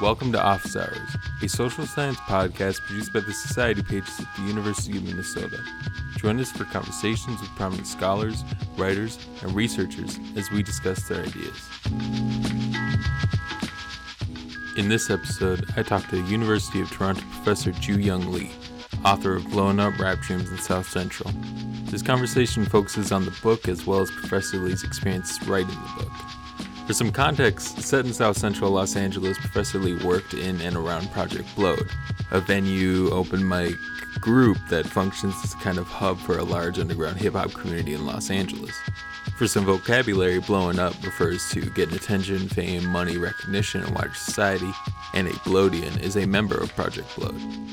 Welcome to Office Hours, a social science podcast produced by the Society Pages at the University of Minnesota. Join us for conversations with prominent scholars, writers, and researchers as we discuss their ideas. In this episode, I talked to University of Toronto professor Jooyoung Lee, author of Blowin' Up Rap Dreams in South Central. This conversation focuses on the book as well as Professor Lee's experience writing the book. For some context, set in South Central Los Angeles, Professor Lee worked in and around Project Blowed, a venue, open mic group that functions as a kind of hub for a large underground hip hop community in Los Angeles. For some vocabulary, blowing up refers to getting attention, fame, money, recognition in wider society, and a Blowedian is a member of Project Blowed.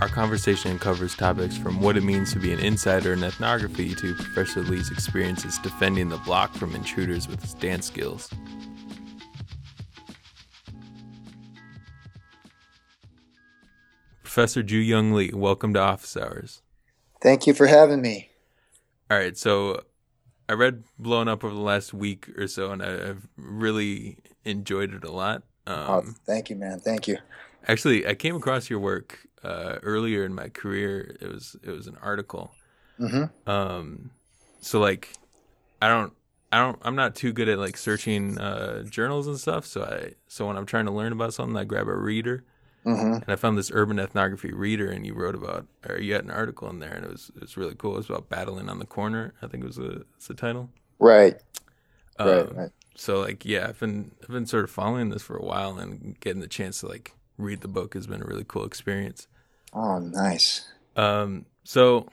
Our conversation covers topics from what it means to be an insider in ethnography to Professor Lee's experiences defending the block from intruders with his dance skills. Professor Jooyoung Lee, welcome to Office Hours. Thank you for having me. All right, so I read Blowin' Up over the last week or so, and I, have really enjoyed it a lot. Um, oh, thank you, man. Thank you. Actually, I came across your work uh, earlier in my career. It was it was an article. Mm-hmm. Um, so like, I don't, I don't, I'm not too good at like searching uh, journals and stuff. So I, so when I'm trying to learn about something, I grab a reader. Mm-hmm. And I found this urban ethnography reader, and you wrote about, or you had an article in there, and it was it was really cool. It was about battling on the corner. I think it was it's the title. Right. Um, right. Right. So like, yeah, I've been I've been sort of following this for a while, and getting the chance to like read the book has been a really cool experience. Oh, nice. Um. So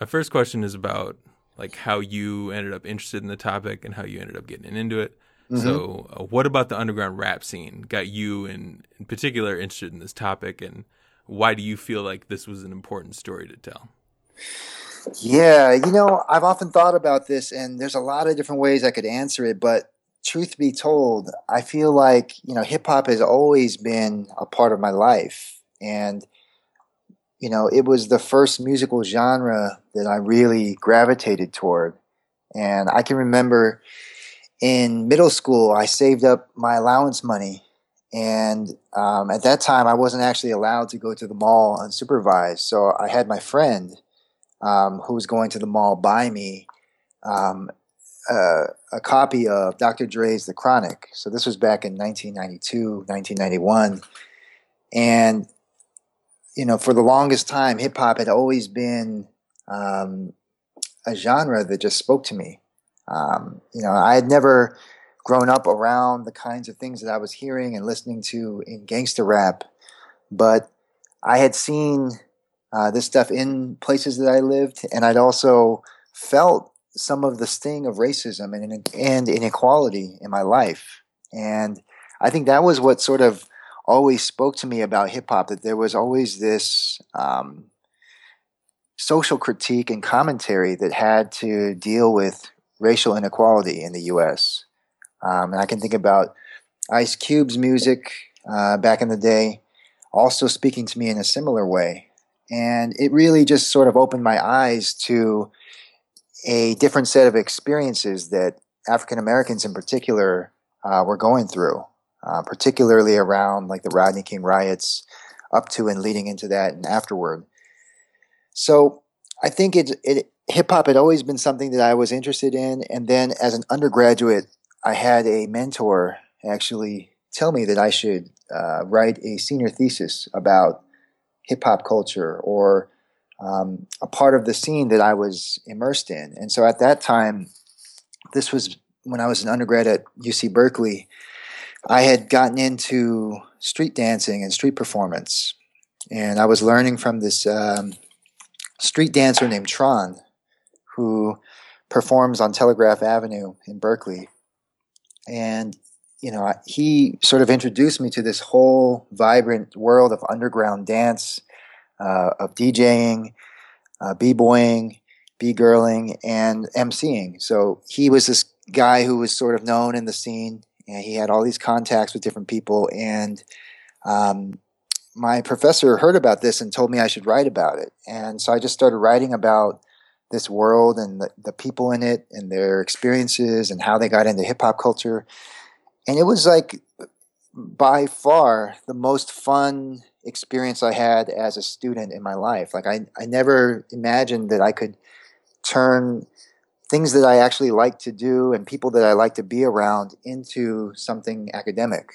my first question is about like how you ended up interested in the topic and how you ended up getting into it. Mm-hmm. So, uh, what about the underground rap scene got you, in, in particular, interested in this topic, and why do you feel like this was an important story to tell? Yeah, you know, I've often thought about this, and there's a lot of different ways I could answer it, but truth be told, I feel like, you know, hip hop has always been a part of my life. And, you know, it was the first musical genre that I really gravitated toward. And I can remember in middle school, I saved up my allowance money. And um, at that time, I wasn't actually allowed to go to the mall unsupervised. So I had my friend um, who was going to the mall buy me um, uh, a copy of Dr. Dre's The Chronic. So this was back in 1992, 1991. And, you know, for the longest time, hip hop had always been um, a genre that just spoke to me. Um, you know, I had never grown up around the kinds of things that I was hearing and listening to in gangster rap, but I had seen uh, this stuff in places that I lived, and I'd also felt some of the sting of racism and, and inequality in my life. And I think that was what sort of always spoke to me about hip hop that there was always this um, social critique and commentary that had to deal with racial inequality in the U.S. Um, and I can think about Ice Cube's music uh, back in the day, also speaking to me in a similar way. And it really just sort of opened my eyes to a different set of experiences that African Americans in particular uh, were going through, uh, particularly around like the Rodney King riots, up to and leading into that and afterward. So I think it, it hip hop had always been something that I was interested in. And then as an undergraduate, I had a mentor actually tell me that I should uh, write a senior thesis about hip hop culture or um, a part of the scene that I was immersed in. And so at that time, this was when I was an undergrad at UC Berkeley, I had gotten into street dancing and street performance. And I was learning from this um, street dancer named Tron, who performs on Telegraph Avenue in Berkeley. And, you know, he sort of introduced me to this whole vibrant world of underground dance, uh, of DJing, uh, b-boying, b-girling, and emceeing. So he was this guy who was sort of known in the scene, and he had all these contacts with different people. And um, my professor heard about this and told me I should write about it. And so I just started writing about this world and the, the people in it and their experiences and how they got into hip hop culture. And it was like by far the most fun experience I had as a student in my life. Like I, I never imagined that I could turn things that I actually like to do and people that I like to be around into something academic.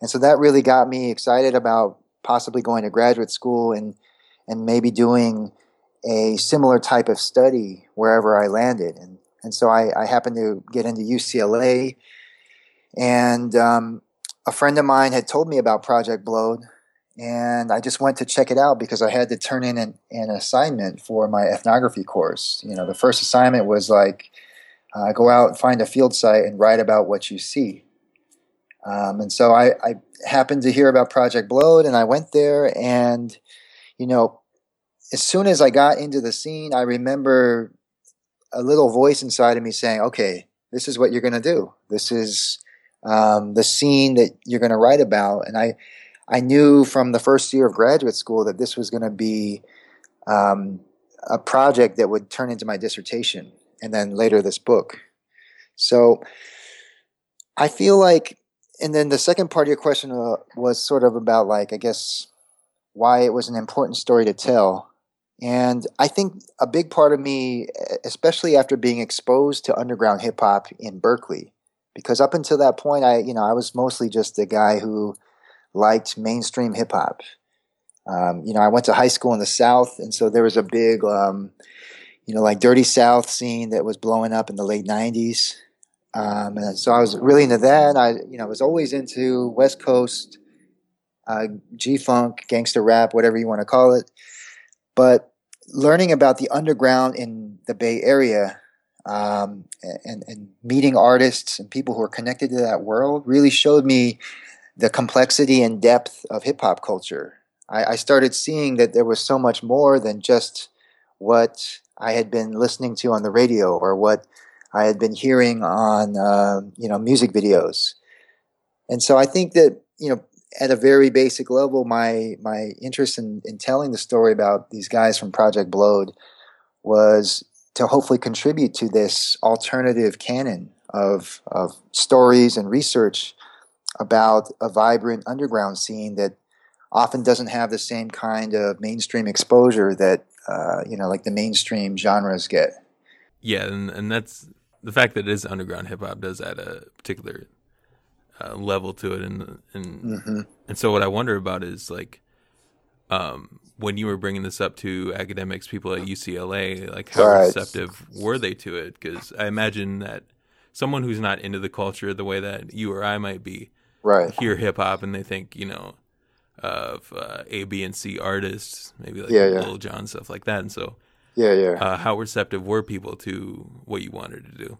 And so that really got me excited about possibly going to graduate school and and maybe doing a similar type of study wherever I landed. And and so I, I happened to get into UCLA, and um, a friend of mine had told me about Project Blowed, and I just went to check it out because I had to turn in an, an assignment for my ethnography course. You know, the first assignment was like uh, go out and find a field site and write about what you see. Um, and so I, I, happened to hear about Project Blowed, and I went there. And you know, as soon as I got into the scene, I remember a little voice inside of me saying, "Okay, this is what you're going to do. This is um, the scene that you're going to write about." And I I knew from the first year of graduate school that this was going to be um, a project that would turn into my dissertation and then later this book. So I feel like, and then the second part of your question uh, was sort of about like, I guess, why it was an important story to tell. And I think a big part of me, especially after being exposed to underground hip hop in Berkeley, because up until that point, I, you know, I was mostly just a guy who liked mainstream hip hop. Um, you know, I went to high school in the South, and so there was a big, um, you know, like Dirty South scene that was blowing up in the late '90s. Um, and so I was really into that. I, you know, was always into West Coast, uh, G Funk, gangster rap, whatever you want to call it. But learning about the underground in the Bay Area um, and, and meeting artists and people who are connected to that world really showed me the complexity and depth of hip hop culture. I, I, started seeing that there was so much more than just what I had been listening to on the radio or what I had been hearing on uh, you know music videos. And so I think that you know at a very basic level, my my interest in, in telling the story about these guys from Project Blowed was to hopefully contribute to this alternative canon of of stories and research about a vibrant underground scene that often doesn't have the same kind of mainstream exposure that uh, you know, like the mainstream genres get. Yeah, and and that's the fact that it is underground hip hop does add a particular uh, level to it, and and mm-hmm. and so what I wonder about is like, um, when you were bringing this up to academics, people at UCLA, like how right. receptive were they to it? Because I imagine that someone who's not into the culture the way that you or I might be right. hear hip hop and they think, you know, of uh, A, B, and C artists, maybe like yeah, yeah. Lil Jon stuff like that. And so, yeah, yeah. Uh, how receptive were people to what you wanted to do?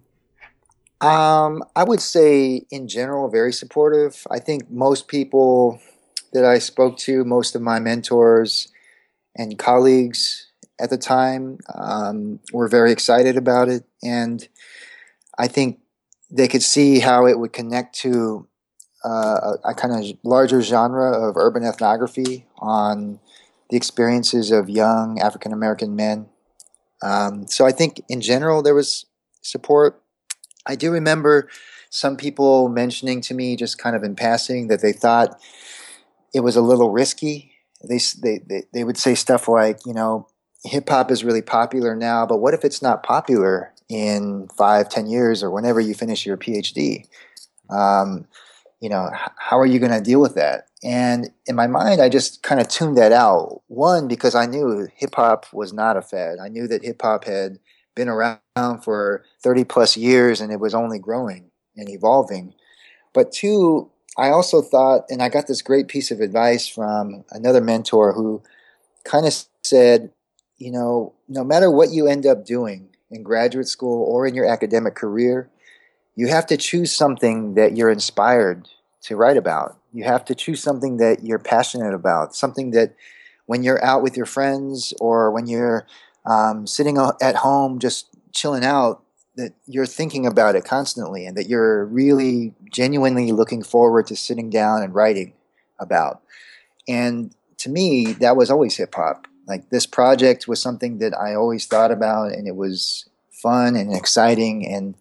Um, I would say in general, very supportive. I think most people that I spoke to, most of my mentors and colleagues at the time, um, were very excited about it, and I think they could see how it would connect to uh, a, a kind of larger genre of urban ethnography on the experiences of young African American men. Um, so I think in general there was support. I do remember some people mentioning to me just kind of in passing that they thought it was a little risky. They they they, they would say stuff like, you know, hip hop is really popular now, but what if it's not popular in five, ten years, or whenever you finish your PhD? Um, you know, how are you going to deal with that? And in my mind, I just kind of tuned that out. One, because I knew hip hop was not a fad. I knew that hip hop had been around for 30 plus years and it was only growing and evolving. But two, I also thought, and I got this great piece of advice from another mentor who kind of said, you know, no matter what you end up doing in graduate school or in your academic career, you have to choose something that you're inspired to write about. You have to choose something that you're passionate about, something that when you're out with your friends or when you're um, sitting at home just chilling out, that you're thinking about it constantly and that you're really genuinely looking forward to sitting down and writing about. And to me, that was always hip hop. Like this project was something that I always thought about and it was fun and exciting and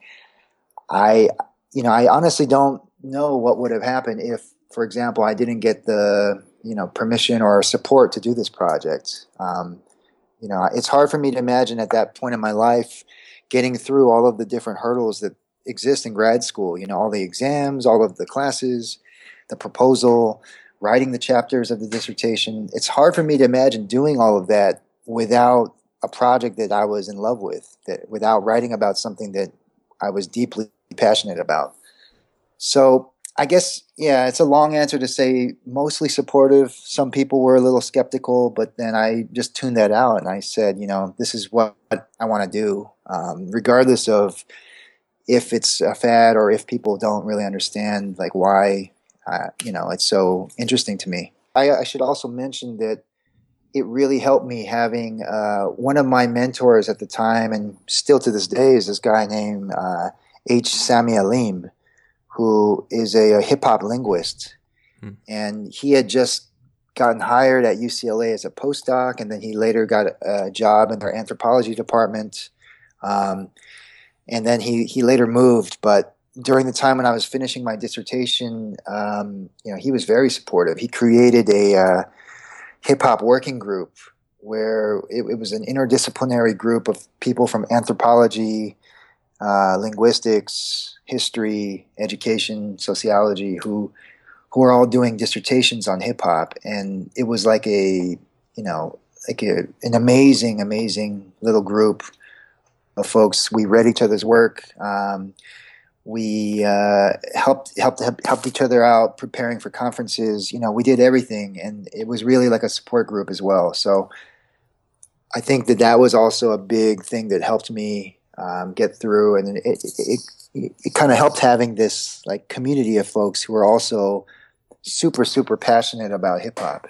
I, you know, I honestly don't know what would have happened if for example, I didn't get the you know permission or support to do this project. Um, you know, it's hard for me to imagine at that point in my life getting through all of the different hurdles that exist in grad school. You know, all the exams, all of the classes, the proposal, writing the chapters of the dissertation. It's hard for me to imagine doing all of that without a project that I was in love with, that without writing about something that I was deeply passionate about. So I guess, yeah, it's a long answer to say mostly supportive. Some people were a little skeptical, but then I just tuned that out and I said, you know, this is what I want to do, um, regardless of if it's a fad or if people don't really understand, like, why, uh, you know, it's so interesting to me. I, I, should also mention that it really helped me having uh, one of my mentors at the time, and still to this day, is this guy named uh, H. Sami Alim who is a, a hip hop linguist, hmm. and he had just gotten hired at UCLA as a postdoc, and then he later got a, job in their anthropology department, um, and then he he later moved, but. During the time when I was finishing my dissertation, um, you know, he was very supportive. He created a uh, hip hop working group where it, it, was an interdisciplinary group of people from anthropology, uh, linguistics, history, education, sociology, who who are all doing dissertations on hip hop, and it was like a you know like a, an amazing, amazing little group of folks. We read each other's work. Um, we uh, helped helped helped each other out preparing for conferences. You know, we did everything, and it was really like a support group as well. So, I think that that was also a big thing that helped me um, get through, and it, it, it it kind of helped having this like community of folks who are also super super passionate about hip hop.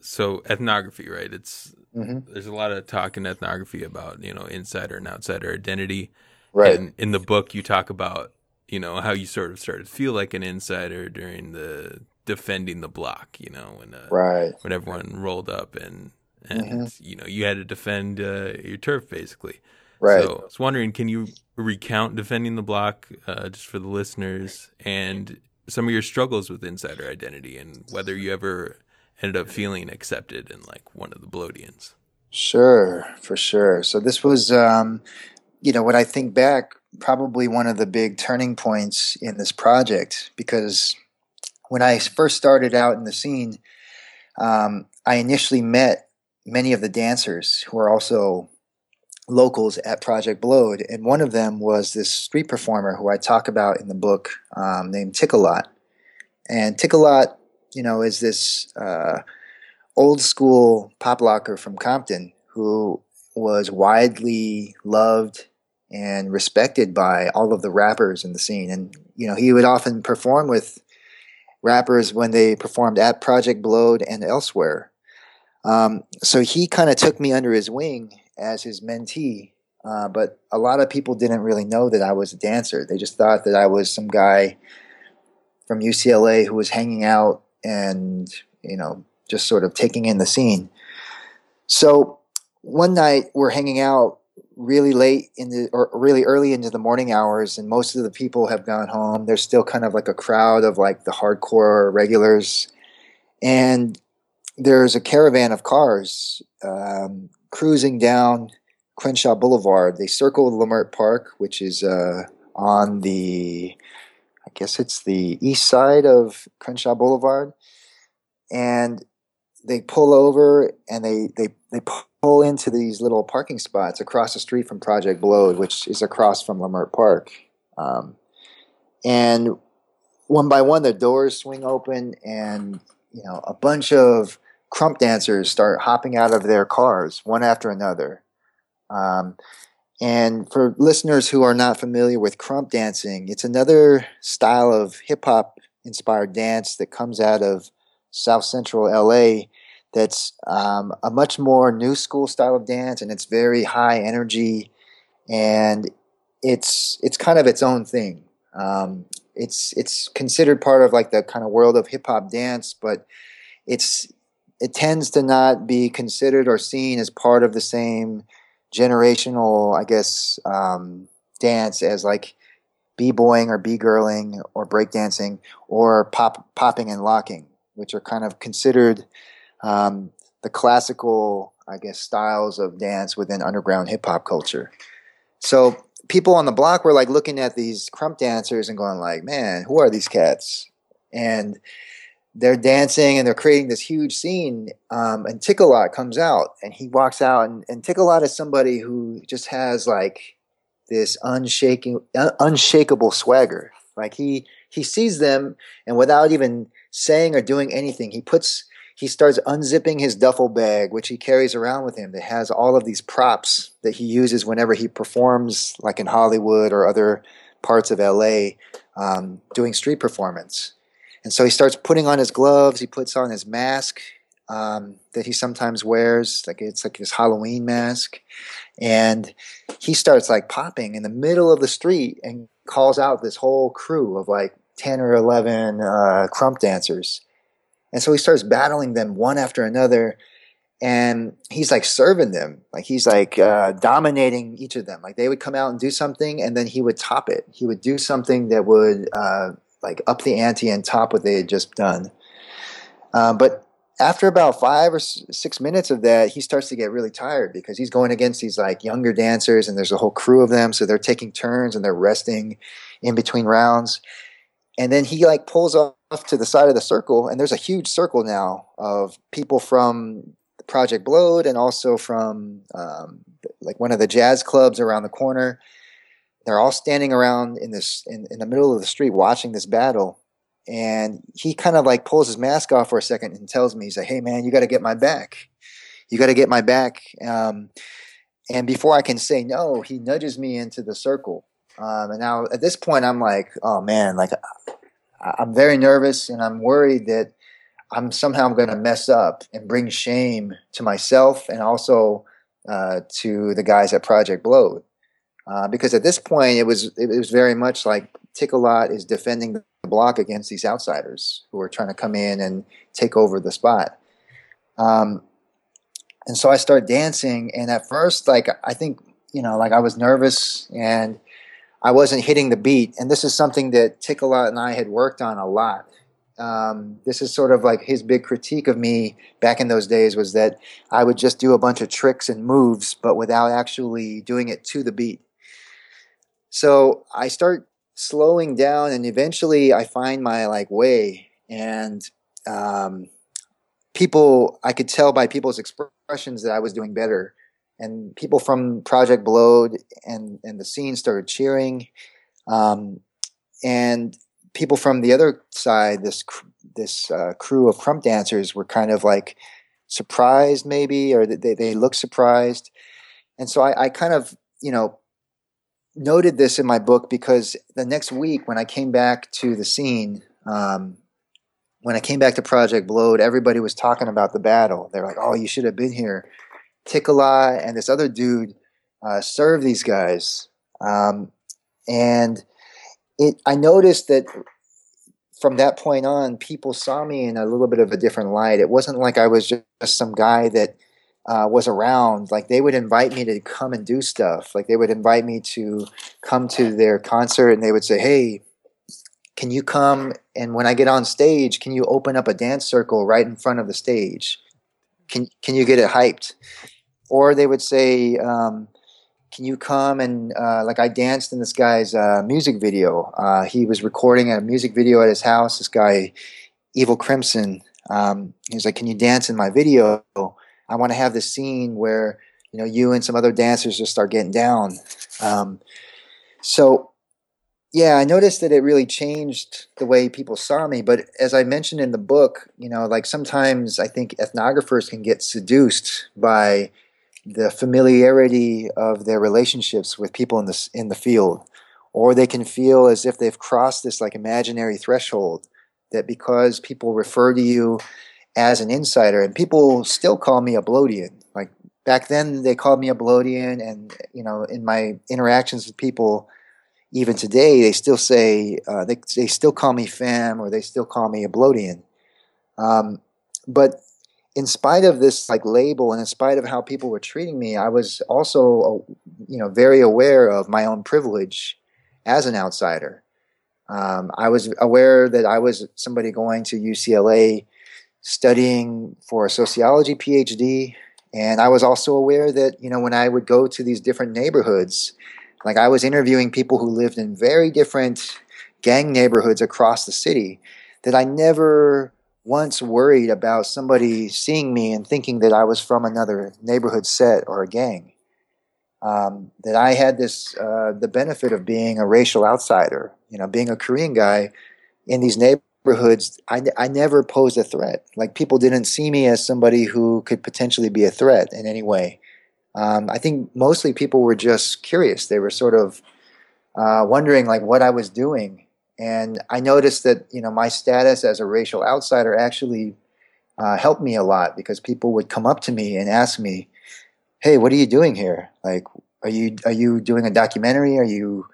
So ethnography, right? It's mm-hmm. there's a lot of talk in ethnography about you know insider and outsider identity. Right. And in the book, you talk about you know how you sort of started to feel like an insider during the defending the block. You know when uh, right when everyone rolled up and and mm-hmm. you know you had to defend uh, your turf basically. Right. So I was wondering, can you recount defending the block uh, just for the listeners and some of your struggles with insider identity and whether you ever ended up feeling accepted in like one of the Blowedians? Sure, for sure. So this was, um, you know, when I think back, probably one of the big turning points in this project because when I first started out in the scene, um, I initially met many of the dancers who are also locals at Project Blowed, and one of them was this street performer who I talk about in the book um, named Tickalot. And Tickalot, you know, is this uh, old school pop locker from Compton who was widely loved and respected by all of the rappers in the scene. And, you know, he would often perform with rappers when they performed at Project Blowed and elsewhere. Um, so he kind of took me under his wing as his mentee. Uh, but a lot of people didn't really know that I was a dancer. They just thought that I was some guy from UCLA who was hanging out and, you know, just sort of taking in the scene. So one night we're hanging out really late in the or really early into the morning hours and most of the people have gone home there's still kind of like a crowd of like the hardcore regulars and there's a caravan of cars um, cruising down Crenshaw Boulevard. They circle Leimert Park, which is uh, on the, I guess it's the east side of Crenshaw Boulevard, and they pull over and they they they pull into these little parking spots across the street from Project Blowed, which is across from Leimert Park, um, and one by one the doors swing open and you know a bunch of krump dancers start hopping out of their cars one after another. Um, and for listeners who are not familiar with krump dancing, it's another style of hip hop inspired dance that comes out of South Central LA. That's um, a much more new school style of dance, and it's very high energy, and it's it's kind of its own thing. Um, it's it's considered part of like the kind of world of hip hop dance, but it's it tends to not be considered or seen as part of the same generational, I guess, um, dance as like b-boying or b-girling or breakdancing or pop popping and locking, which are kind of considered um, the classical, I guess, styles of dance within underground hip hop culture. So people on the block were like looking at these krump dancers and going like, "Man, who are these cats?" And they're dancing and they're creating this huge scene. Um, and Tick-A-Lot comes out and he walks out, and, and Tick-A-Lot is somebody who just has like this unshaking, uh, unshakable swagger. Like he he sees them, and without even saying or doing anything, he puts he starts unzipping his duffel bag, which he carries around with him, that has all of these props that he uses whenever he performs, like in Hollywood or other parts of LA, um, doing street performance. And so he starts putting on his gloves, he puts on his mask um, that he sometimes wears, like it's like his Halloween mask. And he starts like popping in the middle of the street and calls out this whole crew of like 10 or 11 uh, krump dancers. And so he starts battling them one after another. And he's like serving them. Like he's like uh, dominating each of them. Like they would come out and do something, and then he would top it. He would do something that would uh, like up the ante and top what they had just done. Uh, but after about five or six minutes of that, he starts to get really tired because he's going against these like younger dancers, and there's a whole crew of them, so they're taking turns and they're resting in between rounds. And then he like pulls off to the side of the circle, and there's a huge circle now of people from Project Blowed and also from um, like one of the jazz clubs around the corner. They're all standing around in this in, in the middle of the street watching this battle and he kind of like pulls his mask off for a second and tells me, he's like, "Hey man, you got to get my back. You got to get my back." Um, and before I can say no, he nudges me into the circle. Um, and now at this point, I'm like, "Oh man, like I'm very nervous and I'm worried that I'm somehow going to mess up and bring shame to myself and also uh, to the guys at Project Blowed." Uh, because at this point, it was it was very much like Tick-A-Lot is defending the block against these outsiders who are trying to come in and take over the spot. Um, and so I started dancing, and at first, like I think you know, like I was nervous and I wasn't hitting the beat. And this is something that Tick-A-Lot and I had worked on a lot. Um, this is sort of like his big critique of me back in those days was that I would just do a bunch of tricks and moves, but without actually doing it to the beat. So I start slowing down and eventually I find my like way and um, people I could tell by people's expressions that I was doing better. And people from Project Blowed and and the scene started cheering um, and people from the other side this this uh, crew of krump dancers were kind of like surprised maybe or they, they looked surprised. And so I, I kind of you know noted this in my book because the next week when I came back to the scene, um, when I came back to Project Blowed, everybody was talking about the battle. They're like, "Oh, you should have been here." Tick-A-Lot and this other dude uh, served these guys, um, and it. I noticed that from that point on, people saw me in a little bit of a different light. It wasn't like I was just some guy that uh, was around, like they would invite me to come and do stuff. Like they would invite me to come to their concert, and they would say, "Hey, can you come? And when I get on stage, can you open up a dance circle right in front of the stage? Can can you get it hyped?" Or they would say, um, "Can you come and uh, like I danced in this guy's uh, music video? Uh, he was recording a music video at his house. This guy, Evil Crimson." Um, he was like, "Can you dance in my video?" I want to have this scene where you know you and some other dancers just start getting down. Um, so yeah, I noticed that it really changed the way people saw me. But as I mentioned in the book, you know, like sometimes I think ethnographers can get seduced by the familiarity of their relationships with people in the in the field, or they can feel as if they've crossed this like imaginary threshold that because people refer to you as an insider, and people still call me a Blowedian. Like back then, they called me a Blowedian, and you know, in my interactions with people, even today, they still say uh, they they still call me fam, or they still call me a Blowedian. Um, but in spite of this like label, and in spite of how people were treating me, I was also uh, you know very aware of my own privilege as an outsider. Um, I was aware that I was somebody going to UCLA studying for a sociology PhD. And I was also aware that, you know, when I would go to these different neighborhoods, like I was interviewing people who lived in very different gang neighborhoods across the city, that I never once worried about somebody seeing me and thinking that I was from another neighborhood set or a gang. Um, that I had this uh, the benefit of being a racial outsider, you know, being a Korean guy in these neighborhoods. I, I never posed a threat. Like people didn't see me as somebody who could potentially be a threat in any way. Um, I think mostly people were just curious. They were sort of uh, wondering like what I was doing and I noticed that you know my status as a racial outsider actually uh, helped me a lot because people would come up to me and ask me, "Hey, what are you doing here? Like, are you are you doing a documentary? Are you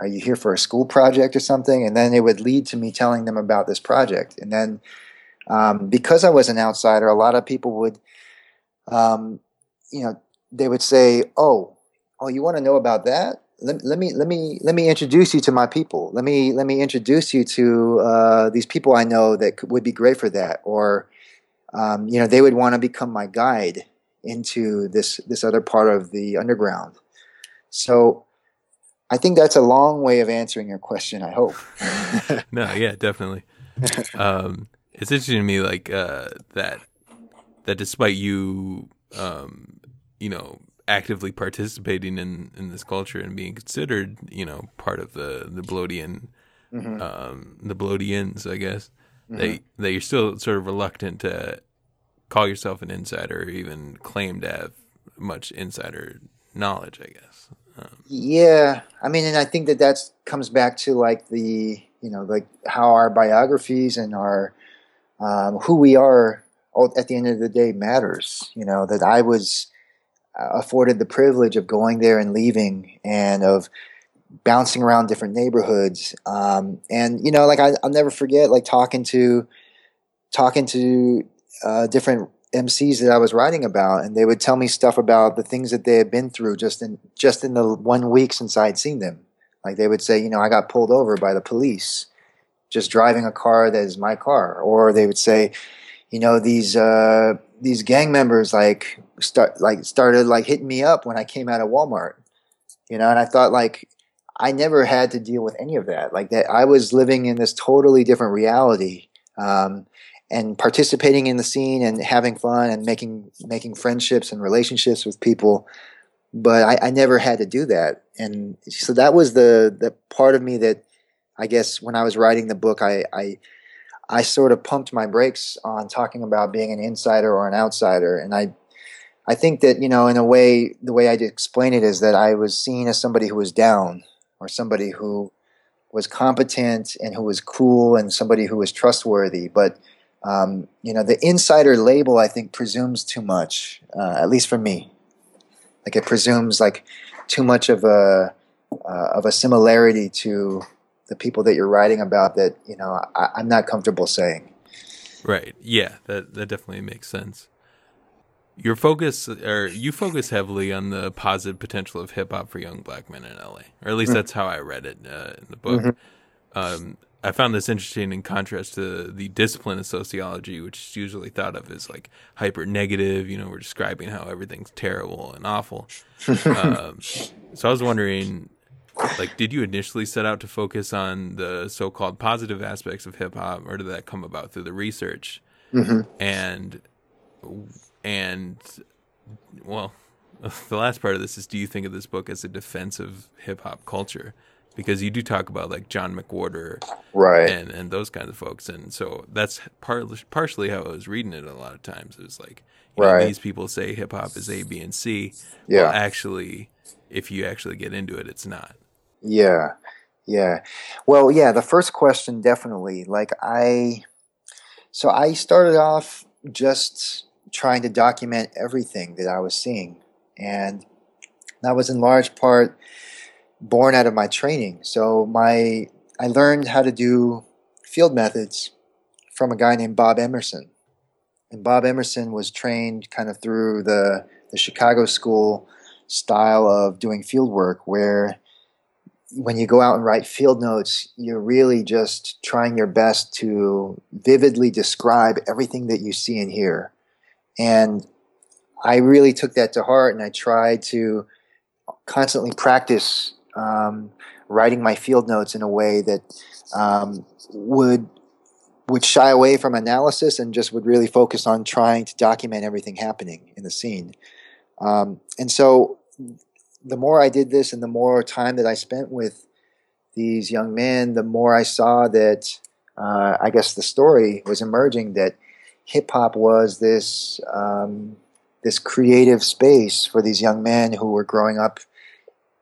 are you here for a school project or something?" And then it would lead to me telling them about this project. And then um, because I was an outsider, a lot of people would, um, you know, they would say, "Oh, oh, you want to know about that?" let, let me let me let me introduce you to my people. Let me let me introduce you to uh, these people I know that could, would be great for that. Or um, you know, they would want to become my guide into this this other part of the underground. So I think that's a long way of answering your question. I hope. no, yeah, definitely. Um, it's interesting to me, like uh, that that despite you, um, you know, actively participating in, in this culture and being considered, you know, part of the the Blowedian, mm-hmm. um, the Blowedians, I guess. Mm-hmm. That that you're still sort of reluctant to call yourself an insider or even claim to have much insider knowledge. I guess. Um, yeah, I mean, and I think that that comes back to like the you know like how our biographies and our um, who we are at the end of the day matters. You know that I was afforded the privilege of going there and leaving and of bouncing around different neighborhoods. Um, and you know, like I, will never forget like talking to talking to uh, different MCs that I was writing about, and they would tell me stuff about the things that they had been through just in just in the one week since I had seen them. Like they would say, you know, I got pulled over by the police just driving a car that is my car, or they would say, you know, these. Uh, these gang members like start like started like hitting me up when I came out of Walmart, you know, and I thought like I never had to deal with any of that. Like that, I was living in this totally different reality, um, and participating in the scene and having fun and making making friendships and relationships with people. But I, I never had to do that, and so that was the the part of me that I guess when I was writing the book, I, I I sort of pumped my brakes on talking about being an insider or an outsider, and I I think that you know in a way the way I explain it is that I was seen as somebody who was down or somebody who was competent and who was cool and somebody who was trustworthy, but um, you know the insider label I think presumes too much, uh, at least for me. Like it presumes like too much of a uh, of a similarity to the people that you're writing about that you know I, I'm not comfortable saying. Right. Yeah. That that definitely makes sense. Your focus, or you focus heavily on the positive potential of hip hop for young black men in LA, or at least mm-hmm. that's how I read it uh, in the book. Mm-hmm. Um, I found this interesting in contrast to the discipline of sociology, which is usually thought of as like hyper negative. You know, we're describing how everything's terrible and awful. um, so I was wondering, like did you initially set out to focus on the so-called positive aspects of hip hop or did that come about through the research mm-hmm. and and well the last part of this is do you think of this book as a defense of hip hop culture because you do talk about like John McWhorter right and and those kinds of folks and so that's part, partially how I was reading it a lot of times it was like right. Know, these people say hip hop is A B and C yeah well, actually if you actually get into it it's not yeah. Yeah. Well, yeah, the first question definitely. Like I so I started off just trying to document everything that I was seeing. And that was in large part born out of my training. So my I learned how to do field methods from a guy named Bob Emerson. And Bob Emerson was trained kind of through the the Chicago school style of doing field work where when you go out and write field notes, you're really just trying your best to vividly describe everything that you see and hear. And I really took that to heart and I tried to constantly practice um, writing my field notes in a way that um, would would shy away from analysis and just would really focus on trying to document everything happening in the scene. Um, and so the more I did this and the more time that I spent with these young men, the more I saw that uh, I guess the story was emerging that hip hop was this um, this creative space for these young men who were growing up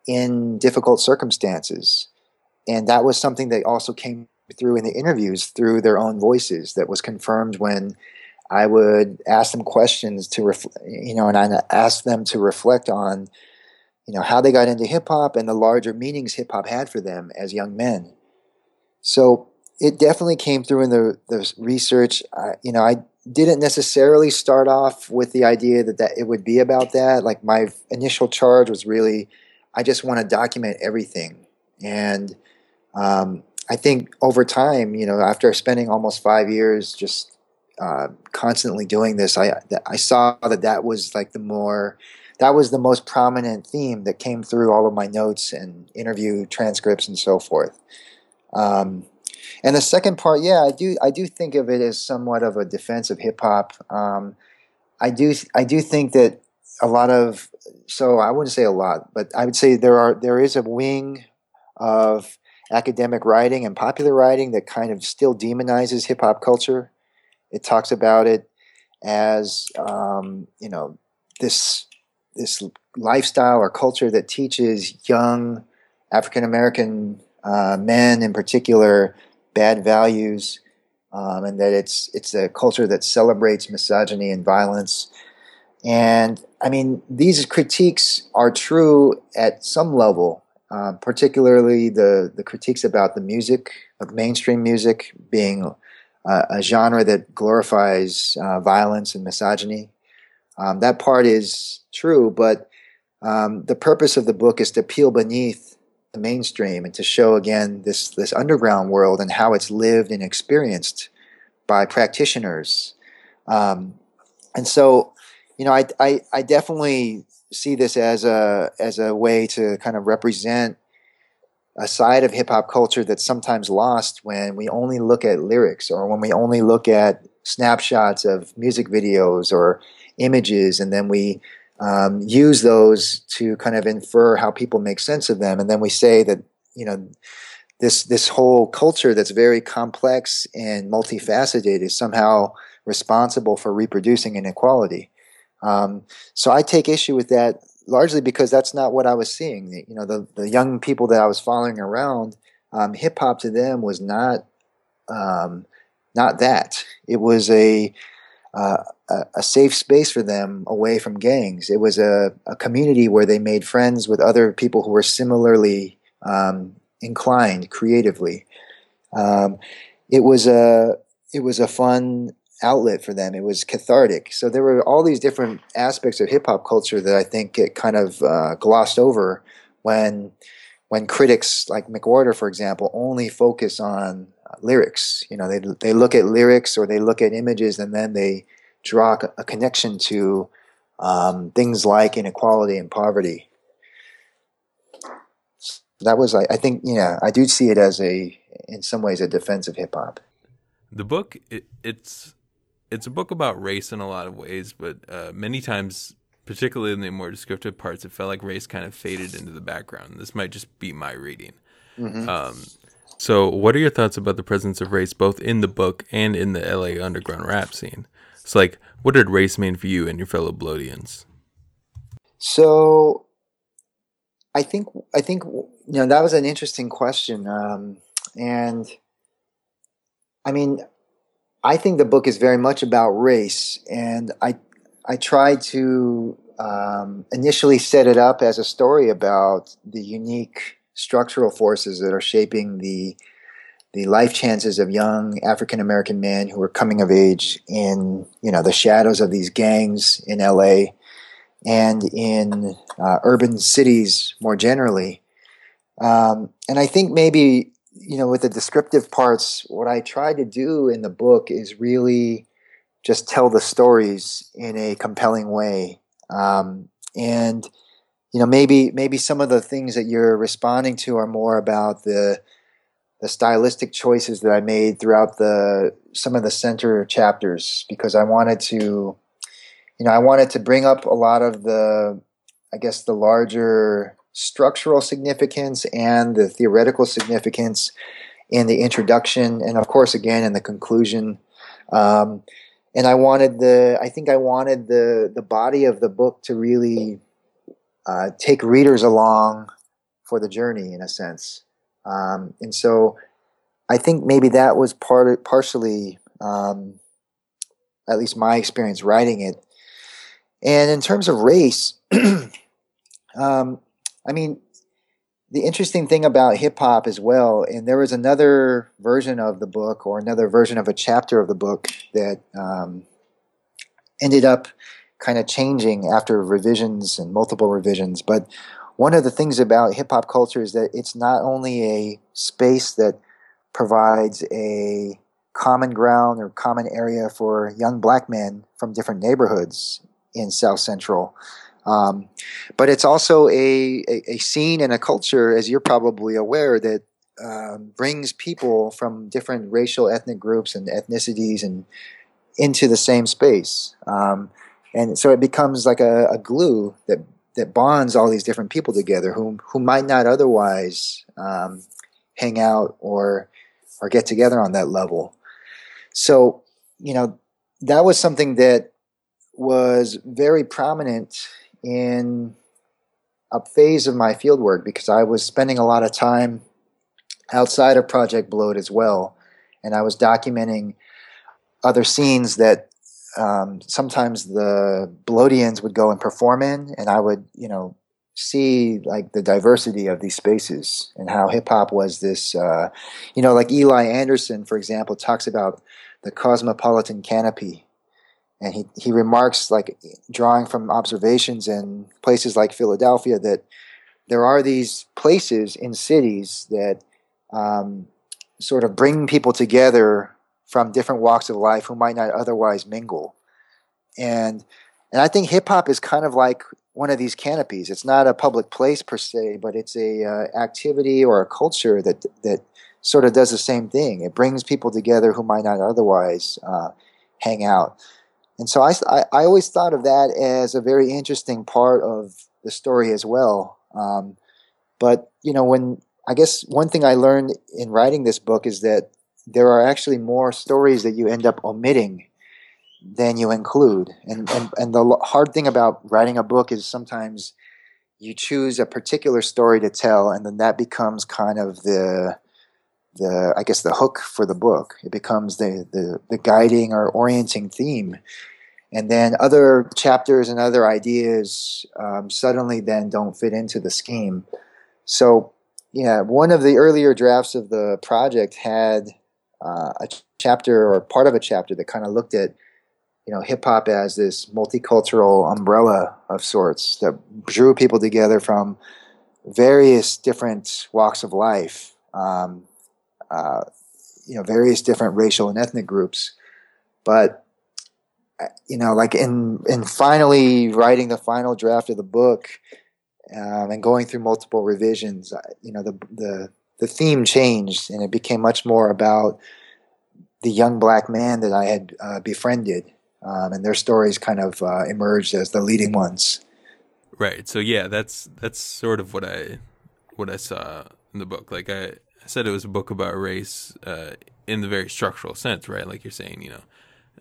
in difficult circumstances, and that was something that also came through in the interviews through their own voices. That was confirmed when I would ask them questions to reflect, you know, and I asked them to reflect on you know how they got into hip hop and the larger meanings hip hop had for them as young men. So it definitely came through in the the research. I, you know, I didn't necessarily start off with the idea that, that it would be about that. Like my initial charge was really, I just want to document everything. And um, I think over time, you know, after spending almost five years just uh, constantly doing this, I I saw that that was like the more that was the most prominent theme that came through all of my notes and interview transcripts and so forth. Um, and the second part, yeah, I do I do think of it as somewhat of a defense of hip hop. Um, I do I do think that a lot of so I wouldn't say a lot, but I would say there are there is a wing of academic writing and popular writing that kind of still demonizes hip hop culture. It talks about it as um, you know this this lifestyle or culture that teaches young African American uh, men, in particular, bad values, um, and that it's it's a culture that celebrates misogyny and violence. And I mean, these critiques are true at some level, uh, particularly the the critiques about the music of mainstream music being uh, a genre that glorifies uh, violence and misogyny. Um, that part is true, but um, the purpose of the book is to peel beneath the mainstream and to show again this this underground world and how it's lived and experienced by practitioners. Um, and so, you know, I, I, I definitely see this as a as a way to kind of represent a side of hip hop culture that's sometimes lost when we only look at lyrics or when we only look at snapshots of music videos or images, and then we um, use those to kind of infer how people make sense of them, and then we say that you know this this whole culture that's very complex and multifaceted is somehow responsible for reproducing inequality. Um, so I take issue with that largely because that's not what I was seeing. You know, the the young people that I was following around, um, hip hop to them was not um, not that. It was a uh, a, safe space for them away from gangs. It was a, a, community where they made friends with other people who were similarly um, inclined creatively. Um, it was a it was a fun outlet for them. It was cathartic. So there were all these different aspects of hip hop culture that I think get kind of uh, glossed over when when critics like McWhorter, for example, only focus on uh, lyrics. You know, they they look at lyrics or they look at images and then they draw a connection to um, things like inequality and poverty. That was, I, I think, yeah, I do see it as a, in some ways, a defense of hip hop. The book, it, it's it's a book about race in a lot of ways, but uh, many times, particularly in the more descriptive parts, it felt like race kind of faded into the background. This might just be my reading. Mm-hmm. Um, so, what are your thoughts about the presence of race both in the book and in the LA underground rap scene? It's like, what did race mean for you and your fellow Blowedians? So, I think I think you know that was an interesting question, um, and I mean, I think the book is very much about race, and I I tried to um, initially set it up as a story about the unique structural forces that are shaping the the life chances of young African American men who are coming of age in you know the shadows of these gangs in LA and in uh, urban cities more generally. Um, and I think maybe you know with the descriptive parts, what I try to do in the book is really just tell the stories in a compelling way. Um, and you know maybe maybe some of the things that you're responding to are more about the the stylistic choices that I made throughout the some of the center chapters because I wanted to you know I wanted to bring up a lot of the I guess the larger structural significance and the theoretical significance in the introduction and of course again in the conclusion um, and I wanted the I think I wanted the the body of the book to really uh, take readers along for the journey in a sense. Um, and so I think maybe that was part of, partially, um, at least my experience writing it. And in terms of race, um, I mean, the interesting thing about hip hop as well, and there was another version of the book or another version of a chapter of the book that um, ended up kind of changing after revisions and multiple revisions. But one of the things about hip hop culture is that it's not only a space that provides a common ground or common area for young black men from different neighborhoods in South Central. Um, but it's also a, a, a, scene and a culture, as you're probably aware, that um, brings people from different racial, ethnic groups and ethnicities and into the same space. Um, and so it becomes like a, a, glue that that bonds all these different people together who who might not otherwise um, hang out or or get together on that level. So you know that was something that was very prominent in a phase of my fieldwork because I was spending a lot of time outside of Project Blowed as well, and I was documenting other scenes that um, sometimes the Blowedians would go and perform in, and I would, you know, see like the diversity of these spaces and how hip hop was this, uh, you know, like Eli Anderson, for example, talks about the cosmopolitan canopy. And he, he remarks, like drawing from observations in places like Philadelphia, that there are these places in cities that um, sort of bring people together from different walks of life who might not otherwise mingle. And and I think hip hop is kind of like one of these canopies. It's not a public place per se, but it's a uh, activity or a culture that that sort of does the same thing. It brings people together who might not otherwise uh, hang out. And so I, I, I, always thought of that as a very interesting part of the story as well. Um, but you know, when I guess one thing I learned in writing this book is that there are actually more stories that you end up omitting than you include. And, and, and the hard thing about writing a book is sometimes you choose a particular story to tell, and then that becomes kind of the, the I guess, the hook for the book. It becomes the, the, the guiding or orienting theme. And then other chapters and other ideas um, suddenly then don't fit into the scheme. So, yeah, one of the earlier drafts of the project had uh, a chapter or part of a chapter that kind of looked at you know hip hop as this multicultural umbrella of sorts that drew people together from various different walks of life, um, uh, you know, various different racial and ethnic groups. But you know, like in in finally writing the final draft of the book um, and going through multiple revisions, you know, the the the theme changed and it became much more about the young black man that I had uh, befriended, um, and their stories kind of uh, emerged as the leading ones. Right. So yeah, that's that's sort of what I what I saw in the book. Like I said, it was a book about race uh, in the very structural sense, right? Like you're saying, you know,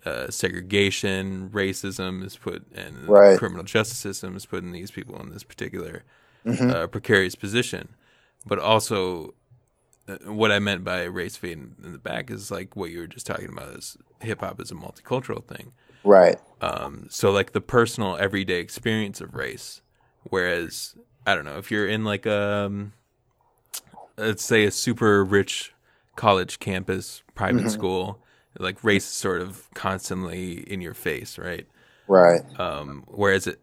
uh, segregation, racism is put, and right. criminal justice system is putting these people in this particular mm-hmm. uh, precarious position. But also, uh, what I meant by race fade in the back is like what you were just talking about is hip hop is a multicultural thing. Right. Um, so like the personal everyday experience of race, whereas I don't know if you're in like a um, let's say a super rich college campus private mm-hmm. school, like race is sort of constantly in your face, right? Right. Um, whereas it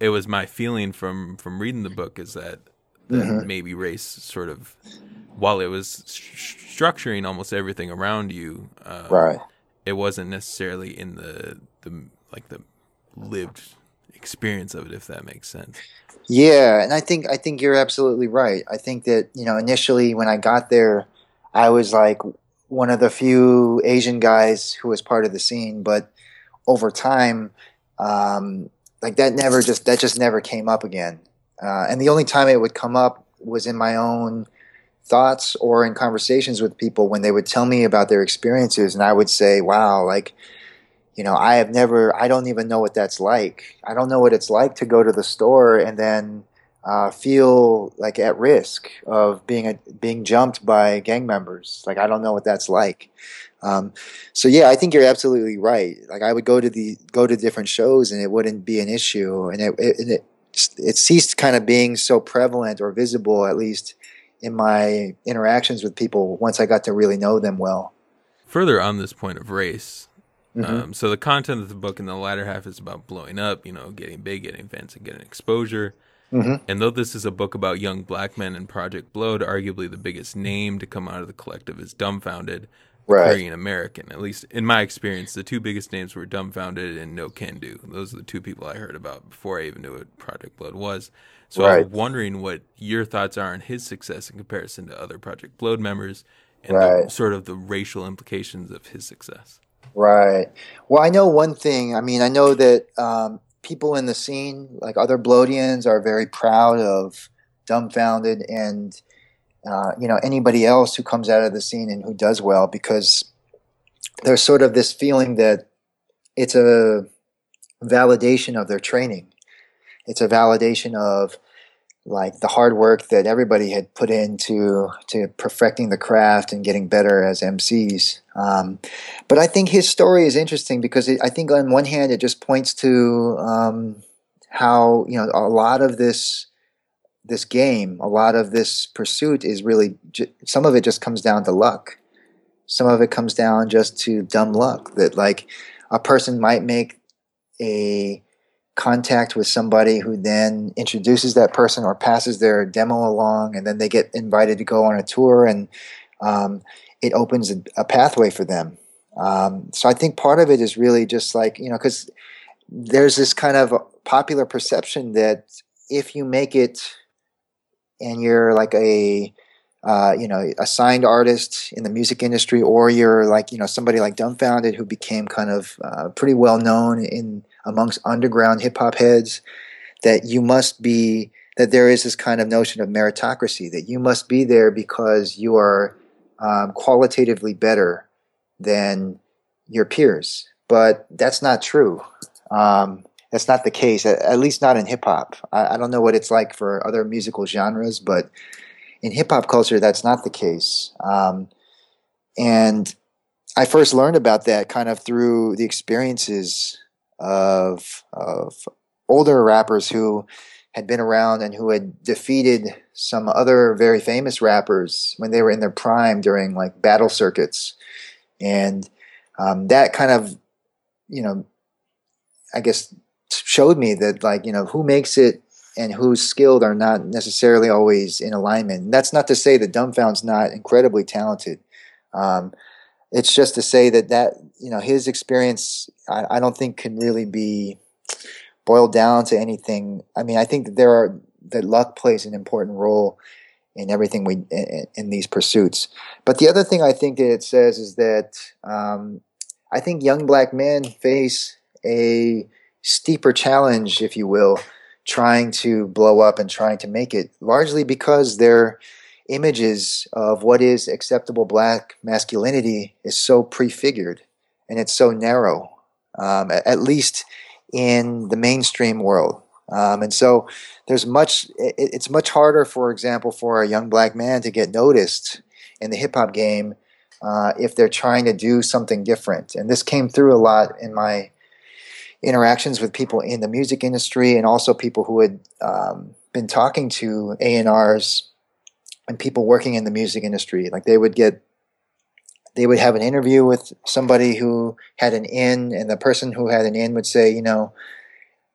it was my feeling from from reading the book is that that mm-hmm. maybe race sort of while it was st- structuring almost everything around you, uh, right? It wasn't necessarily in the the like the lived experience of it, if that makes sense. Yeah, and I think I think you're absolutely right. I think that you know initially when I got there, I was like one of the few Asian guys who was part of the scene, but over time, um, like that never just that just never came up again. Uh, and the only time it would come up was in my own thoughts or in conversations with people when they would tell me about their experiences, and I would say, "Wow, like." You know, I have never, I don't even know what that's like. I don't know what it's like to go to the store and then uh, feel like at risk of being a, being jumped by gang members. Like I don't know what that's like. Um, so yeah, I think you're absolutely right. Like I would go to the go to different shows and it wouldn't be an issue, and it it, it, it ceased kind of being so prevalent or visible, at least in my interactions with people once I got to really know them well. Further on this point of race, mm-hmm. um, so the content of the book in the latter half is about blowing up, you know, getting big, getting fans, and getting exposure. Mm-hmm. And though this is a book about young black men and Project Blowed, arguably the biggest name to come out of the collective is Dumbfoundead, right. Korean American. At least in my experience, the two biggest names were Dumbfoundead and Nocando. Those are the two people I heard about before I even knew what Project Blowed was. So right. I was wondering what your thoughts are on his success in comparison to other Project Blowed members and right. the, sort of the racial implications of his success. Right. Well, I know one thing. I mean, I know that um, people in the scene, like other Blowedians, are very proud of Dumbfoundead and uh, you know anybody else who comes out of the scene and who does well because there's sort of this feeling that it's a validation of their training. It's a validation of like the hard work that everybody had put into to perfecting the craft and getting better as MCs. Um, but I think his story is interesting because it, I think on one hand it just points to um, how you know a lot of this this game, a lot of this pursuit is really some of it just comes down to luck. Some of it comes down just to dumb luck that like a person might make a contact with somebody who then introduces that person or passes their demo along, and then they get invited to go on a tour, and um, it opens a, a, pathway for them. Um, so I think part of it is really just like you know because there's this kind of popular perception that if you make it and you're like a uh, you know a signed artist in the music industry or you're like you know somebody like Dumbfoundead who became kind of uh, pretty well known in amongst underground hip hop heads that you must be that there is this kind of notion of meritocracy that you must be there because you are um, qualitatively better than your peers. But that's not true. Um, that's not the case, at, at least not in hip hop. I, I, don't know what it's like for other musical genres, but in hip hop culture, that's not the case. Um, and I first learned about that kind of through the experiences of of older rappers who had been around and who had defeated some other very famous rappers when they were in their prime during like battle circuits, and um, that kind of you know, I guess showed me that like you know who makes it and who's skilled are not necessarily always in alignment. And that's not to say that Dumbfound's not incredibly talented. Um, it's just to say that that you know his experience I, I, don't think can really be boiled down to anything. I mean i think that there are that luck plays an important role in everything we in, in these pursuits. But the other thing i think that it says is that um, i think young black men face a steeper challenge if you will trying to blow up and trying to make it largely because they're images of what is acceptable black masculinity is so prefigured and it's so narrow, um, at least in the mainstream world. Um, and so there's much, it, it's much harder, for example, for a young black man to get noticed in the hip hop game uh, if they're trying to do something different. And this came through a lot in my interactions with people in the music industry and also people who had um, been talking to A&Rs and people working in the music industry. Like they would get, they would have an interview with somebody who had an in, and the person who had an in would say, you know,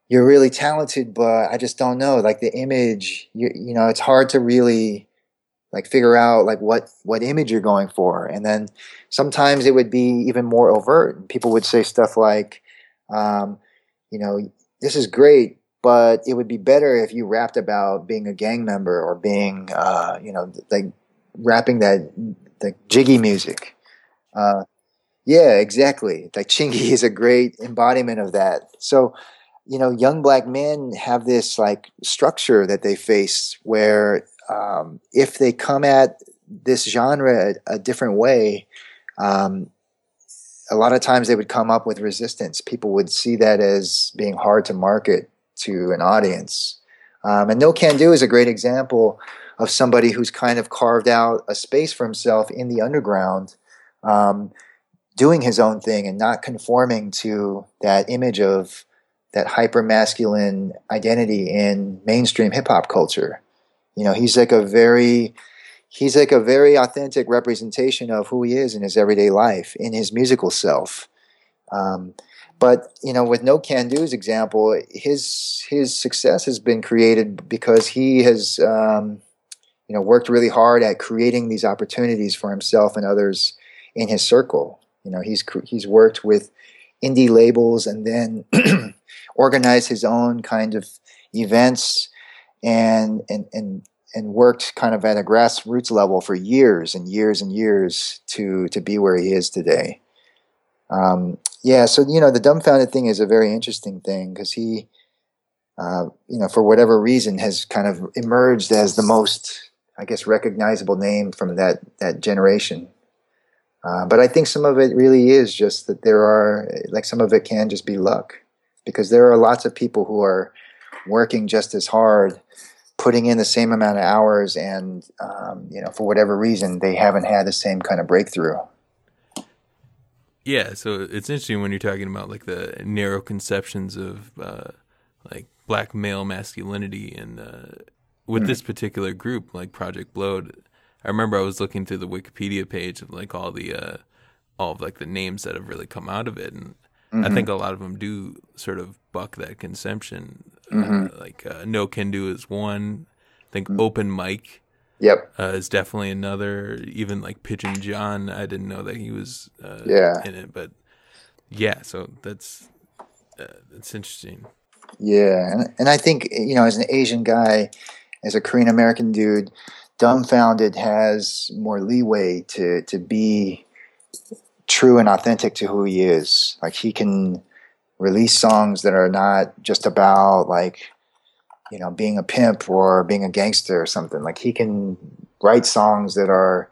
you're really talented, but I just don't know. Like the image, you, you know, it's hard to really like figure out like what what image you're going for. And then sometimes it would be even more overt. People would say stuff like um, you know this is great but it would be better if you rapped about being a gang member or being uh, you know like rapping that the jiggy music uh, yeah exactly like chingy is a great embodiment of that so you know young black men have this like structure that they face where um, if they come at this genre a, a different way, um, a lot of times they would come up with resistance. People would see that as being hard to market to an audience. Um, and Nocando is a great example of somebody who's kind of carved out a space for himself in the underground, um, doing his own thing and not conforming to that image of that hyper masculine identity in mainstream hip hop culture. You know, he's like a very he's like a very authentic representation of who he is in his everyday life, in his musical self. Um, but you know, with Nocando's example, his his success has been created because he has um, you know worked really hard at creating these opportunities for himself and others in his circle. You know, he's he's worked with indie labels and then organized his own kind of events and and and and worked kind of at a grassroots level for years and years and years to to be where he is today. Um, yeah, so you know the Dumbfoundead thing is a very interesting thing because he, uh, you know, for whatever reason, has kind of emerged as the most, I guess, recognizable name from that that generation. Uh, but I think some of it really is just that there are, like, some of it can just be luck because there are lots of people who are working just as hard, putting in the same amount of hours, and um, you know, for whatever reason, they haven't had the same kind of breakthrough. Yeah, so it's interesting when you're talking about like the narrow conceptions of uh, like black male masculinity, and uh, with mm. this particular group, like Project Blowed. I remember I was looking through the Wikipedia page of like all the uh, all of like the names that have really come out of it, and Mm-hmm. I think a lot of them do sort of buck that consumption. Uh, mm-hmm. Uh, like uh, Nocando is one. I think mm-hmm. Open Mike. Yep, uh, is definitely another. Even like Pigeon John, I didn't know that he was uh, yeah. in it, but yeah. So that's uh, that's interesting. Yeah, and, and I think you know, as an Asian guy, as a Korean American dude, Dumbfoundead has more leeway to to be true and authentic to who he is. Like he can release songs that are not just about like you know being a pimp or being a gangster or something. Like he can write songs that are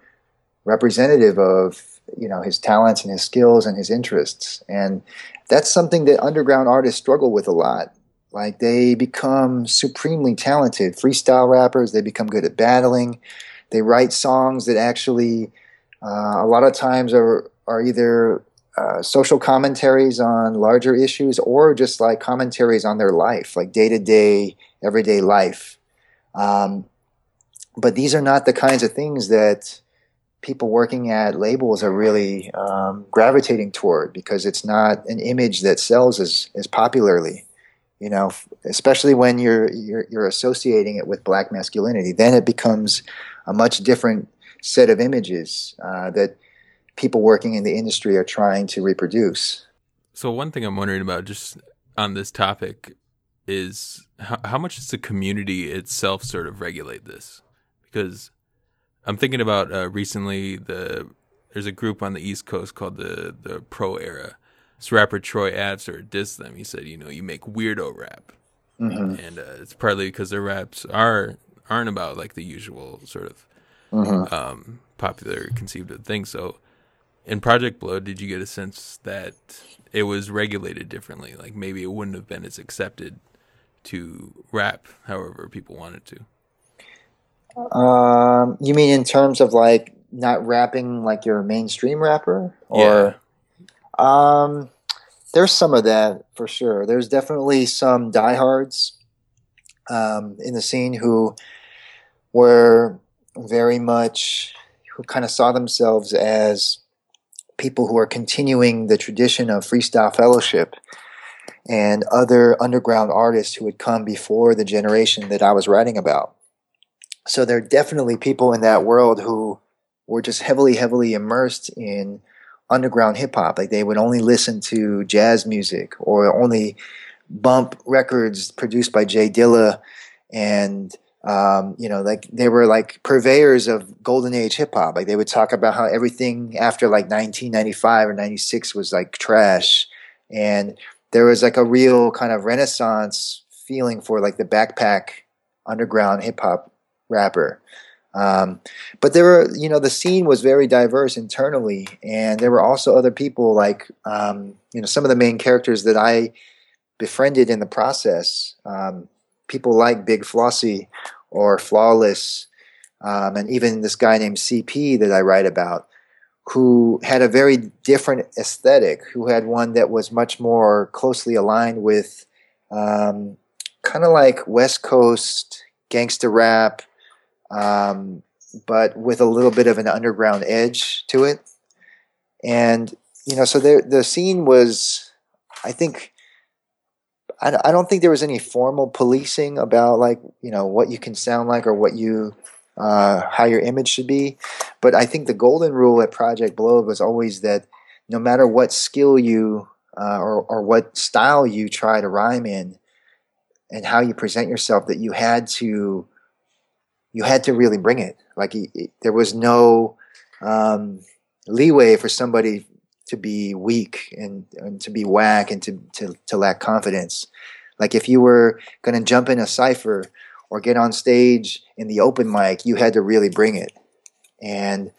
representative of you know his talents and his skills and his interests and that's something that underground artists struggle with a lot like they become supremely talented freestyle rappers they become good at battling they write songs that actually uh, a lot of times are are either uh, social commentaries on larger issues or just like commentaries on their life, like day to day, everyday life. Um, but these are not the kinds of things that people working at labels are really um, gravitating toward because it's not an image that sells as, as popularly. You know, especially when you're, you're you're associating it with black masculinity, then it becomes a much different set of images uh, that people working in the industry are trying to reproduce. So one thing I'm wondering about just on this topic is how, how much does the community itself sort of regulate this? Because I'm thinking about uh, recently the there's a group on the East Coast called the the Pro Era. This rapper Troy Ave dissed them. He said, you know, you make weirdo rap, mm-hmm. and uh, it's partly because their raps are aren't about like the usual sort of mm-hmm. um, popular conceived of things. So in Project Blowed, did you get a sense that it was regulated differently? Like maybe it wouldn't have been as accepted to rap however people wanted to. Um, you mean in terms of like not rapping like you're a mainstream rapper, or? Um, there's some of that for sure. There's definitely some diehards um, in the scene who were very much who kind of saw themselves as people who are continuing the tradition of freestyle fellowship and other underground artists who had come before the generation that I was writing about. So there are definitely people in that world who were just heavily, heavily immersed in underground hip hop. Like they would only listen to jazz music or only bump records produced by J Dilla and um, you know, like they were like purveyors of golden age hip hop. Like they would talk about how everything after like 1995 or 96 was like trash. And there was like a real kind of renaissance feeling for like the backpack underground hip hop rapper. Um, but there were, you know, the scene was very diverse internally, and there were also other people like, um, you know, some of the main characters that I befriended in the process. Um, people like Big Flossy or Flawless, um, and even this guy named CP that I write about, who had a very different aesthetic, who had one that was much more closely aligned with um, kind of like West Coast gangster rap um, but with a little bit of an underground edge to it. And you know, so there, the scene was, I think, I, I don't think there was any formal policing about like you know what you can sound like or what you uh, how your image should be. But I think the golden rule at Project Blow was always that no matter what skill you uh, or, or what style you try to rhyme in and how you present yourself, that you had to you had to really bring it. Like there was no um, leeway for somebody to be weak and, and to be whack and to, to, to lack confidence. Like if you were going to jump in a cipher or get on stage in the open mic, you had to really bring it. And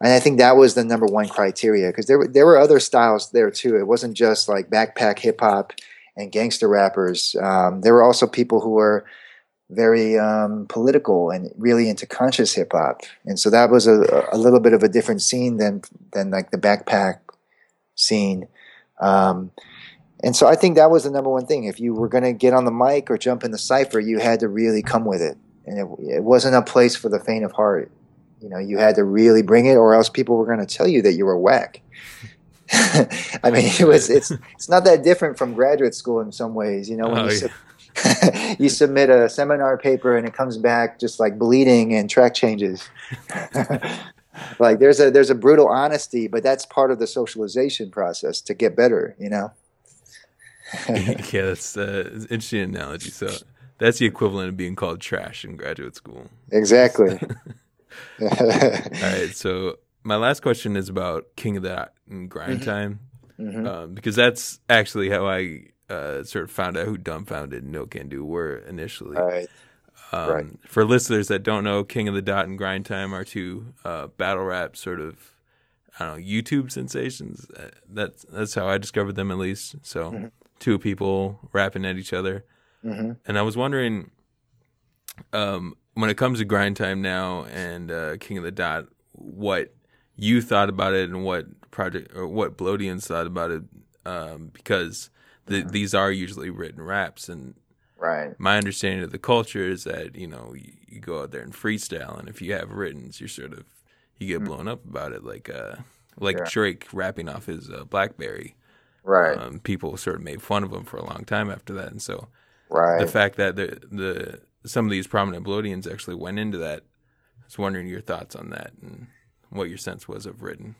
and I think that was the number one criteria because there were there were other styles there too. It wasn't just like backpack hip hop and gangster rappers. Um, there were also people who were very um, political and really into conscious hip hop, and so that was a, a little bit of a different scene than than like the backpack scene. Um, and so I think that was the number one thing. If you were going to get on the mic or jump in the cipher, you had to really come with it, and it, it wasn't a place for the faint of heart. You know, you had to really bring it, or else people were going to tell you that you were whack. I mean, it was it's it's not that different from graduate school in some ways. You know, when oh, you yeah. you submit a seminar paper and it comes back just like bleeding and track changes. like there's a there's a brutal honesty, but that's part of the socialization process to get better, you know. yeah, that's uh, an interesting analogy. So that's the equivalent of being called trash in graduate school. Exactly. All right, so my last question is about King of the and Grind mm-hmm. Time, mm-hmm. Um, because that's actually how I uh, sort of found out who Dumbfoundead and Nocando were initially. Right. Um, right. For listeners that don't know, King of the Dot and Grind Time are two uh, battle rap sort of I don't know YouTube sensations. Uh, that's that's how I discovered them at least. So mm-hmm. two people rapping at each other, mm-hmm. and I was wondering, um, when it comes to Grind Time now and uh, King of the Dot, what you thought about it and what project or what Blowedians thought about it, um, because the, these are usually written raps and right. my understanding of the culture is that you know you, you go out there and freestyle and if you have writtens you're sort of you get mm. blown up about it like uh like yeah. drake rapping off his uh, blackberry. Right. Um, people sort of made fun of him for a long time after that and so right. the fact that the the some of these prominent Blowedians actually went into that i was wondering your thoughts on that and what your sense was of written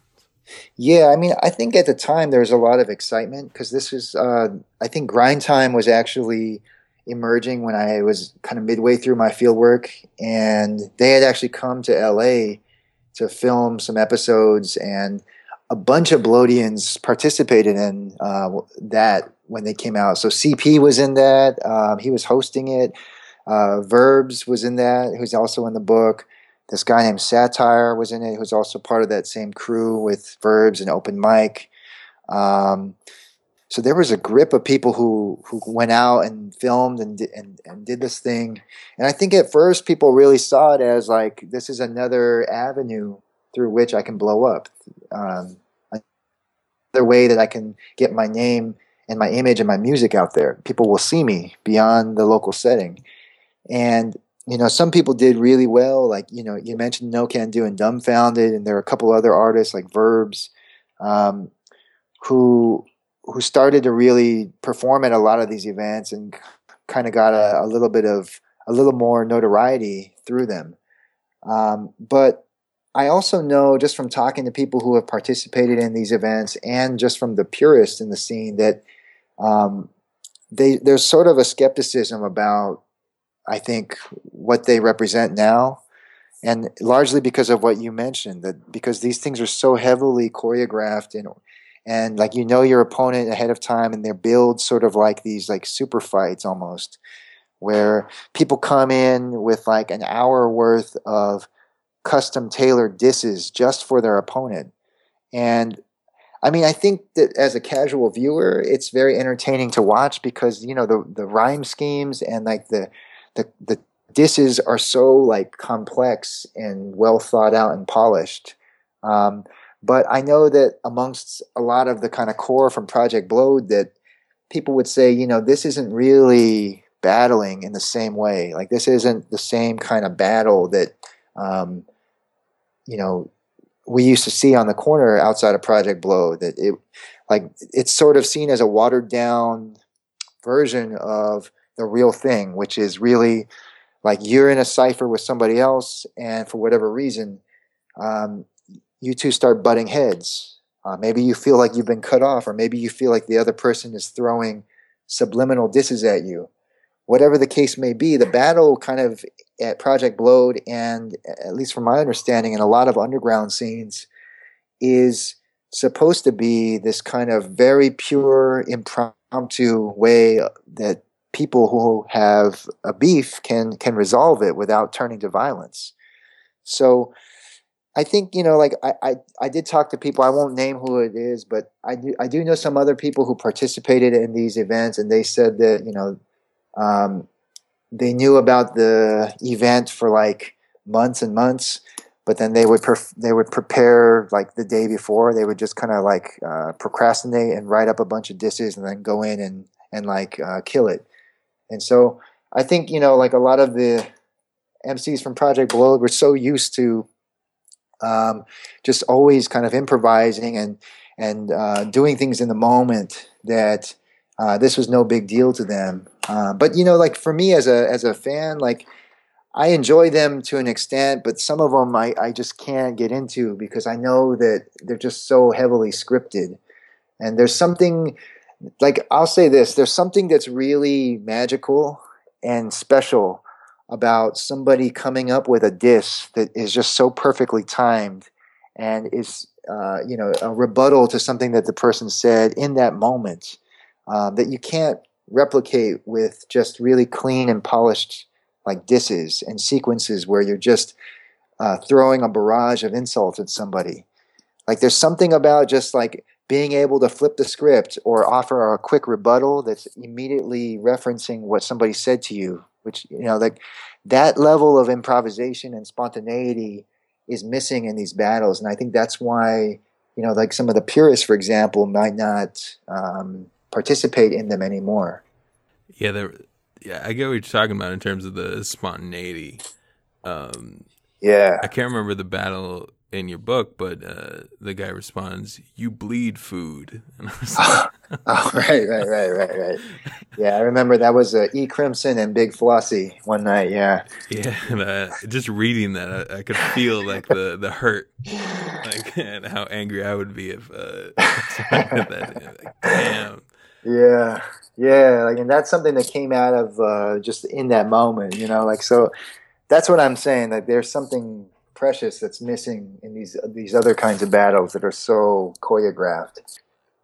yeah, I mean, I think at the time there was a lot of excitement because this was, uh, I think Grind Time was actually emerging when I was kind of midway through my field work, and they had actually come to LA to film some episodes, and a bunch of Blowedians participated in uh, that when they came out. So CP was in that, um, he was hosting it. Uh, Verbs was in that, who's also in the book this guy named Satire was in it, who's also part of that same crew with Verbs and Open Mike. Um, so there was a grip of people who who went out and filmed and and and did this thing. And I think at first people really saw it as like this is another avenue through which I can blow up. Um, another way that I can get my name and my image and my music out there. People will see me beyond the local setting. And you know, some people did really well. Like, you know, you mentioned Nocando and Dumbfoundead, and there are a couple other artists like Verbs, um, who who started to really perform at a lot of these events and kind of got a, a, little bit of a little more notoriety through them. Um, but I also know just from talking to people who have participated in these events and just from the purists in the scene that um, they there's sort of a skepticism about I think what they represent now and largely because of what you mentioned that because these things are so heavily choreographed and and like you know your opponent ahead of time and they're build sort of like these like super fights almost where people come in with like an hour worth of custom tailored disses just for their opponent. And I mean, I think that as a casual viewer, it's very entertaining to watch because you know the the rhyme schemes and like the the the disses are so like complex and well thought out and polished. Um, but I know that amongst a lot of the kind of core from Project Blowed, that people would say, you know, this isn't really battling in the same way. Like this isn't the same kind of battle that, um, you know, we used to see on the corner outside of Project Blow. That it, like, it's sort of seen as a watered down version of the real thing, which is really like you're in a cipher with somebody else, and for whatever reason, um, you two start butting heads. Uh, maybe you feel like you've been cut off, or maybe you feel like the other person is throwing subliminal disses at you. Whatever the case may be, the battle kind of at Project Blowed, and at least from my understanding, in a lot of underground scenes, is supposed to be this kind of very pure, impromptu way that people who have a beef can can resolve it without turning to violence. So I think you know, like I, I, I did talk to people. I won't name who it is, but I do I do know some other people who participated in these events, and they said that you know um, they knew about the event for like months and months, but then they would perf- they would prepare like the day before. They would just kind of like uh, procrastinate and write up a bunch of disses, and then go in and and like uh, kill it. And so I think you know, like a lot of the MCs from Project Blowed were so used to um, just always kind of improvising and and uh, doing things in the moment that uh, this was no big deal to them. Uh, but you know, like for me as a as a fan, like I enjoy them to an extent, but some of them I, I just can't get into because I know that they're just so heavily scripted. And there's something like I'll say this: there's something that's really magical and special about somebody coming up with a diss that is just so perfectly timed and is uh, you know a rebuttal to something that the person said in that moment um, that you can't replicate with just really clean and polished like disses and sequences where you're just uh, throwing a barrage of insults at somebody. Like there's something about just like being able to flip the script or offer a quick rebuttal that's immediately referencing what somebody said to you, which you know like that level of improvisation and spontaneity is missing in these battles, and I think that's why you know like some of the purists, for example, might not um, participate in them anymore. Yeah, there. Yeah, I get what you're talking about in terms of the spontaneity. Um, yeah, I can't remember the battle in your book, but uh, the guy responds, "You bleed food." oh, oh, right, right, right, right, right. Yeah, I remember that was uh, E. Crimson and Big Flossie one night. Yeah, yeah. Uh, just reading that, I, I, could feel like the the hurt, like and how angry I would be if uh, that. Like, damn. Yeah, yeah, like, and that's something that came out of uh, just in that moment, you know, like so. That's what I'm saying. Like, there's something precious that's missing in these these other kinds of battles that are so choreographed.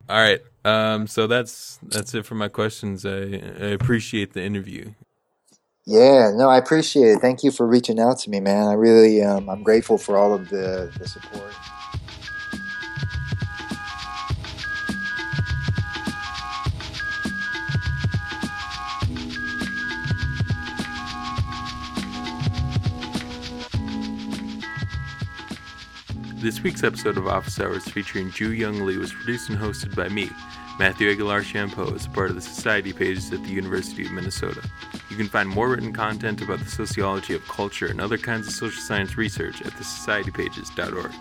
All right, um, so that's that's it for my questions. I, I appreciate the interview. Yeah, no, I appreciate it. Thank you for reaching out to me, man. I really, um, I'm grateful for all of the the support. This week's episode of Office Hours featuring Jooyoung Lee was produced and hosted by me, Matthew Aguilar Champeau, as part of the Society pages at the University of Minnesota. You can find more written content about the sociology of culture and other kinds of social science research at thesocietypages.org.